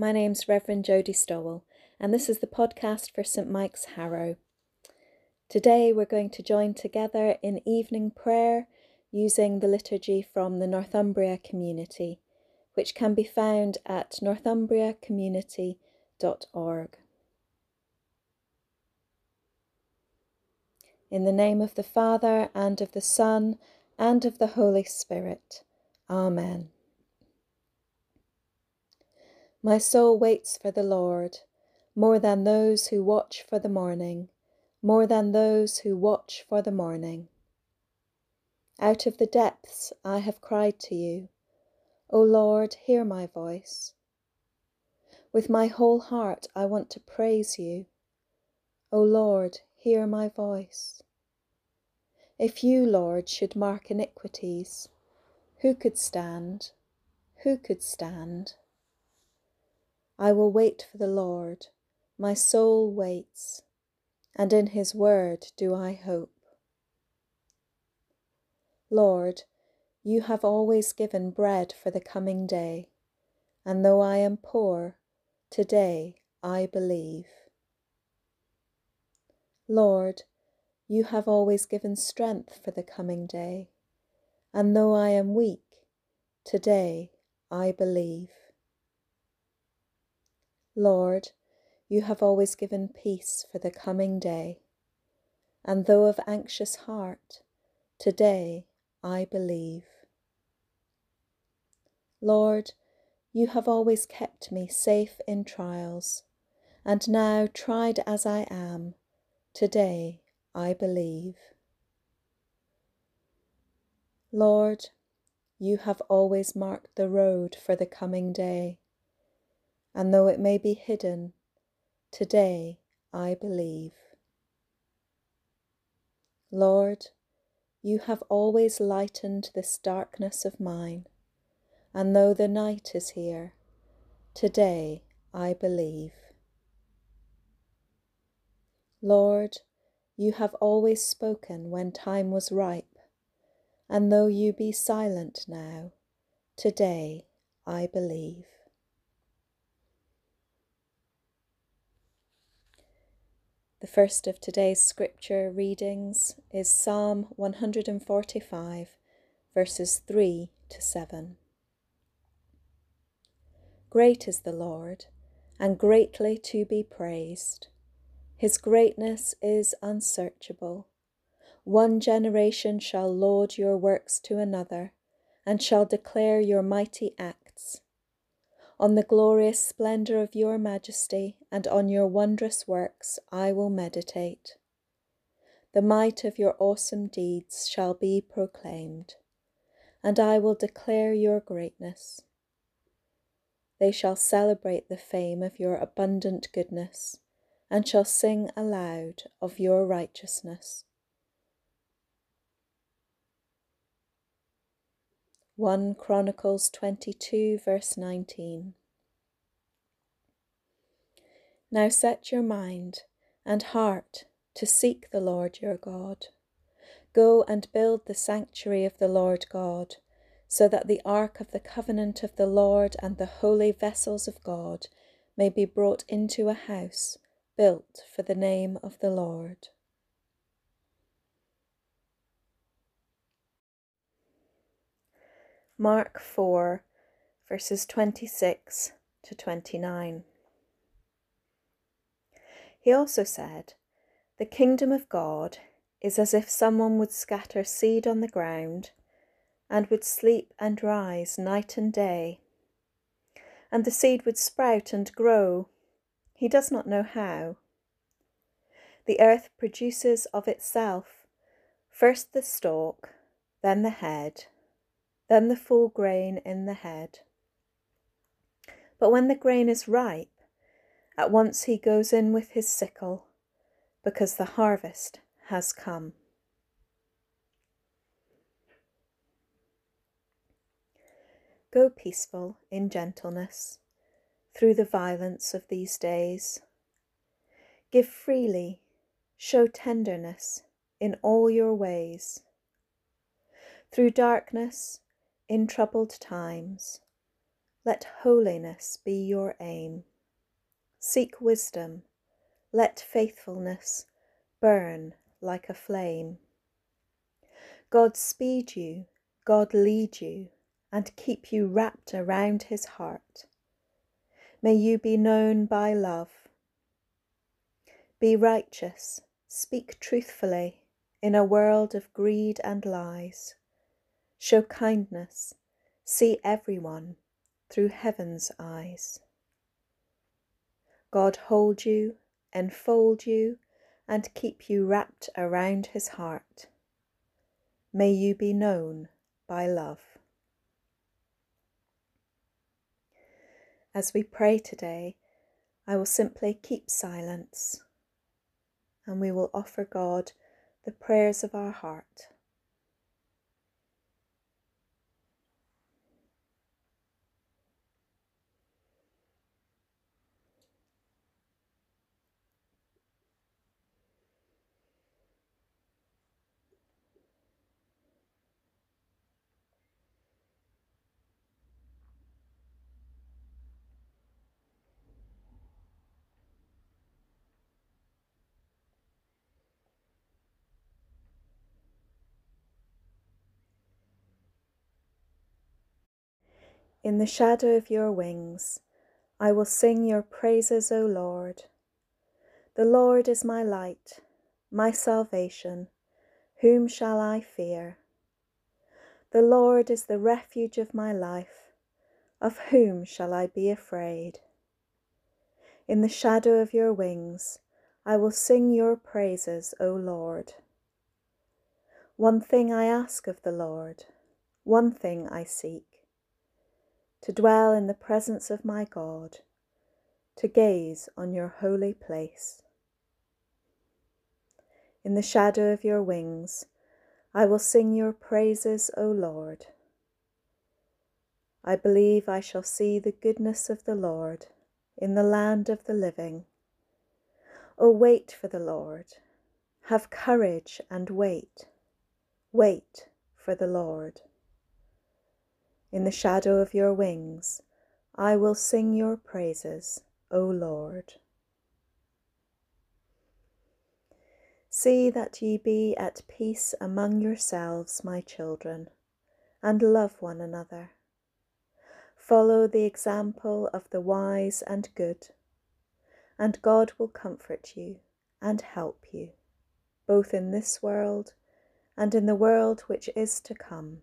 My name's Reverend Jodie Stowell, and this is the podcast for St Mike's Harrow. Today we're going to join together in evening prayer using the liturgy from the Northumbria community, which can be found at northumbriacommunity.org. In the name of the Father, and of the Son, and of the Holy Spirit. Amen. My soul waits for the Lord, more than those who watch for the morning, more than those who watch for the morning. Out of the depths I have cried to you. O Lord, hear my voice. With my whole heart I want to praise you. O Lord, hear my voice. If you, Lord, should mark iniquities, who could stand? Who could stand? I will wait for the Lord, my soul waits, and in his word do I hope. Lord, you have always given bread for the coming day, and though I am poor, today I believe. Lord, you have always given strength for the coming day, and though I am weak, today I believe. Lord, you have always given peace for the coming day, and though of anxious heart, today I believe. Lord, you have always kept me safe in trials, and now, tried as I am, today I believe. Lord, you have always marked the road for the coming day and though it may be hidden, today I believe. Lord, you have always lightened this darkness of mine, and though the night is here, today I believe. Lord, you have always spoken when time was ripe, and though you be silent now, today I believe. The first of today's scripture readings is Psalm 145, verses 3 to 7. Great is the Lord, and greatly to be praised. His greatness is unsearchable. One generation shall laud your works to another, and shall declare your mighty acts. On the glorious splendour of your majesty and on your wondrous works I will meditate. The might of your awesome deeds shall be proclaimed, and I will declare your greatness. They shall celebrate the fame of your abundant goodness, and shall sing aloud of your righteousness. 1 Chronicles 22, verse 19. Now set your mind and heart to seek the Lord your God. Go and build the sanctuary of the Lord God, so that the ark of the covenant of the Lord and the holy vessels of God may be brought into a house built for the name of the Lord. Mark 4, verses 26 to 29. He also said, The kingdom of God is as if someone would scatter seed on the ground and would sleep and rise night and day. And the seed would sprout and grow. He does not know how. The earth produces of itself first the stalk, then the head then the full grain in the head. But when the grain is ripe, at once he goes in with his sickle, because the harvest has come. Go peaceful in gentleness through the violence of these days. Give freely, show tenderness in all your ways. Through darkness, in troubled times, let holiness be your aim. Seek wisdom, let faithfulness burn like a flame. God speed you, God lead you, and keep you wrapped around his heart. May you be known by love. Be righteous, speak truthfully in a world of greed and lies. Show kindness, see everyone through heaven's eyes. God hold you, enfold you, and keep you wrapped around his heart. May you be known by love. As we pray today, I will simply keep silence and we will offer God the prayers of our heart. In the shadow of your wings, I will sing your praises, O Lord. The Lord is my light, my salvation. Whom shall I fear? The Lord is the refuge of my life. Of whom shall I be afraid? In the shadow of your wings, I will sing your praises, O Lord. One thing I ask of the Lord, one thing I seek to dwell in the presence of my God, to gaze on your holy place. In the shadow of your wings, I will sing your praises, O Lord. I believe I shall see the goodness of the Lord in the land of the living. O wait for the Lord. Have courage and wait. Wait for the Lord. In the shadow of your wings, I will sing your praises, O Lord. See that ye be at peace among yourselves, my children, and love one another. Follow the example of the wise and good, and God will comfort you and help you, both in this world and in the world which is to come.